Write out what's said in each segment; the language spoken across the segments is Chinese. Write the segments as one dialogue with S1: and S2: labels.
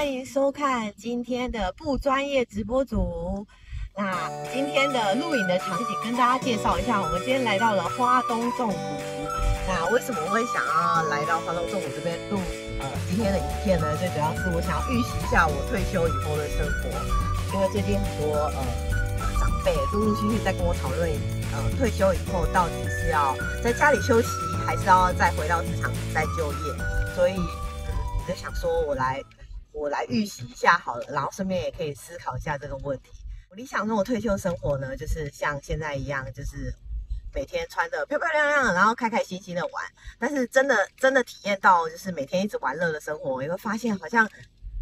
S1: 欢迎收看今天的不专业直播组。那今天的录影的场景跟大家介绍一下，我们今天来到了花东纵谷。那为什么会想要来到花东纵谷这边录呃今天的影片呢？最主要是我想要预习一下我退休以后的生活，因为最近很多呃长辈陆陆续续在跟我讨论，呃退休以后到底是要在家里休息，还是要再回到职场再就业，所以我就想说我来我来预习一下好了，然后顺便也可以思考一下这个问题。我理想中的退休生活呢，就是像现在一样，就是每天穿的漂漂亮亮，然后开开心心的玩。但是真的真的体验到，就是每天一直玩乐的生活，你会发现好像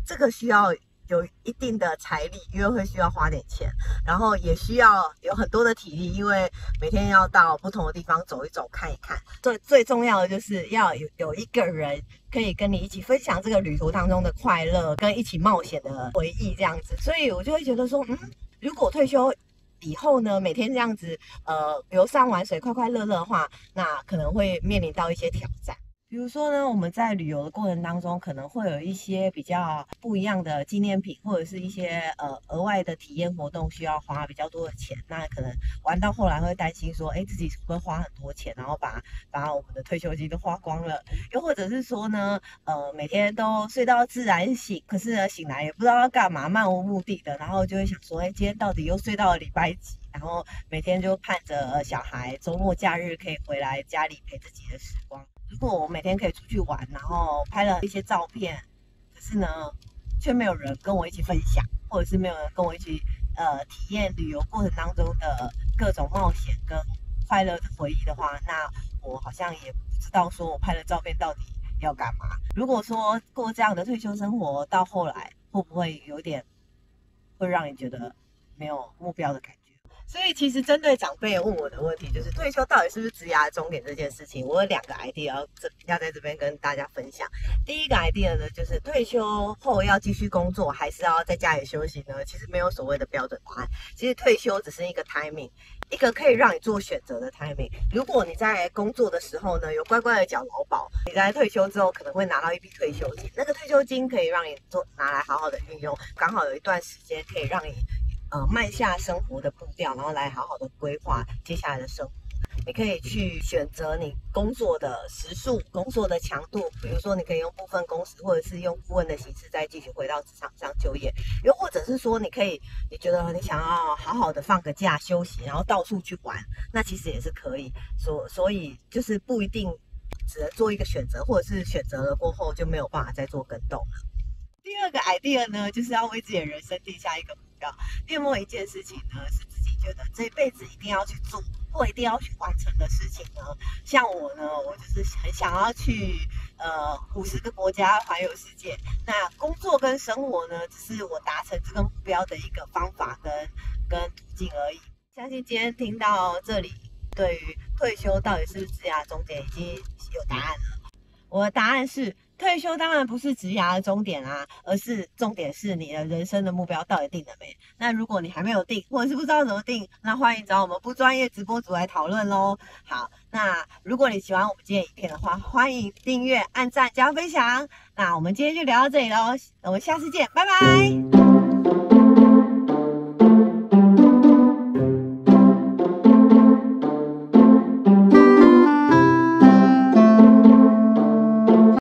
S1: 这个需要有一定的财力，因为会需要花点钱，然后也需要有很多的体力，因为每天要到不同的地方走一走、看一看。最最重要的就是要有有一个人可以跟你一起分享这个旅途当中的快乐，跟一起冒险的回忆这样子。所以我就会觉得说，嗯。如果退休以后呢，每天这样子，呃，游山玩水、快快乐乐的话，那可能会面临到一些挑战。比如说呢，我们在旅游的过程当中，可能会有一些比较不一样的纪念品，或者是一些呃额外的体验活动，需要花比较多的钱。那可能玩到后来会担心说，哎，自己会花很多钱，然后把把我们的退休金都花光了？又或者是说呢，呃，每天都睡到自然醒，可是呢醒来也不知道要干嘛，漫无目的的，然后就会想说，哎，今天到底又睡到了礼拜几？然后每天就盼着小孩周末假日可以回来家里陪自己的时光。如果我每天可以出去玩，然后拍了一些照片，可是呢，却没有人跟我一起分享，或者是没有人跟我一起呃体验旅游过程当中的各种冒险跟快乐的回忆的话，那我好像也不知道说我拍的照片到底要干嘛。如果说过这样的退休生活，到后来会不会有点会让你觉得没有目标的感觉？所以其实针对长辈问我的问题，就是退休到底是不是职涯终点这件事情，我有两个 idea 要这要在这边跟大家分享。第一个 idea 呢，就是退休后要继续工作，还是要在家里休息呢？其实没有所谓的标准答案。其实退休只是一个 timing，一个可以让你做选择的 timing。如果你在工作的时候呢，有乖乖的缴劳保，你在退休之后可能会拿到一笔退休金，那个退休金可以让你做拿来好好的运用，刚好有一段时间可以让你。呃，慢下生活的步调，然后来好好的规划接下来的生活。你可以去选择你工作的时数、工作的强度，比如说你可以用部分工时，或者是用顾问的形式再继续回到职场上就业。又或者是说，你可以，你觉得你想要好好的放个假休息，然后到处去玩，那其实也是可以。所所以就是不一定只能做一个选择，或者是选择了过后就没有办法再做跟动了。第二个 idea 呢，就是要为自己的人生定下一个。有没有一件事情呢，是自己觉得这辈子一定要去做，或一定要去完成的事情呢？像我呢，我就是很想要去呃五十个国家环游世界。那工作跟生活呢，只是我达成这个目标的一个方法跟跟途径而已。相信今天听到这里，对于退休到底是不是职业终点，已经有答案了。我的答案是。退休当然不是职涯的终点啊，而是重点是你的人生的目标到底定了没？那如果你还没有定，或者是不知道怎么定，那欢迎找我们不专业直播组来讨论喽。好，那如果你喜欢我们今天影片的话，欢迎订阅、按赞、加分享。那我们今天就聊到这里喽，我们下次见，拜拜。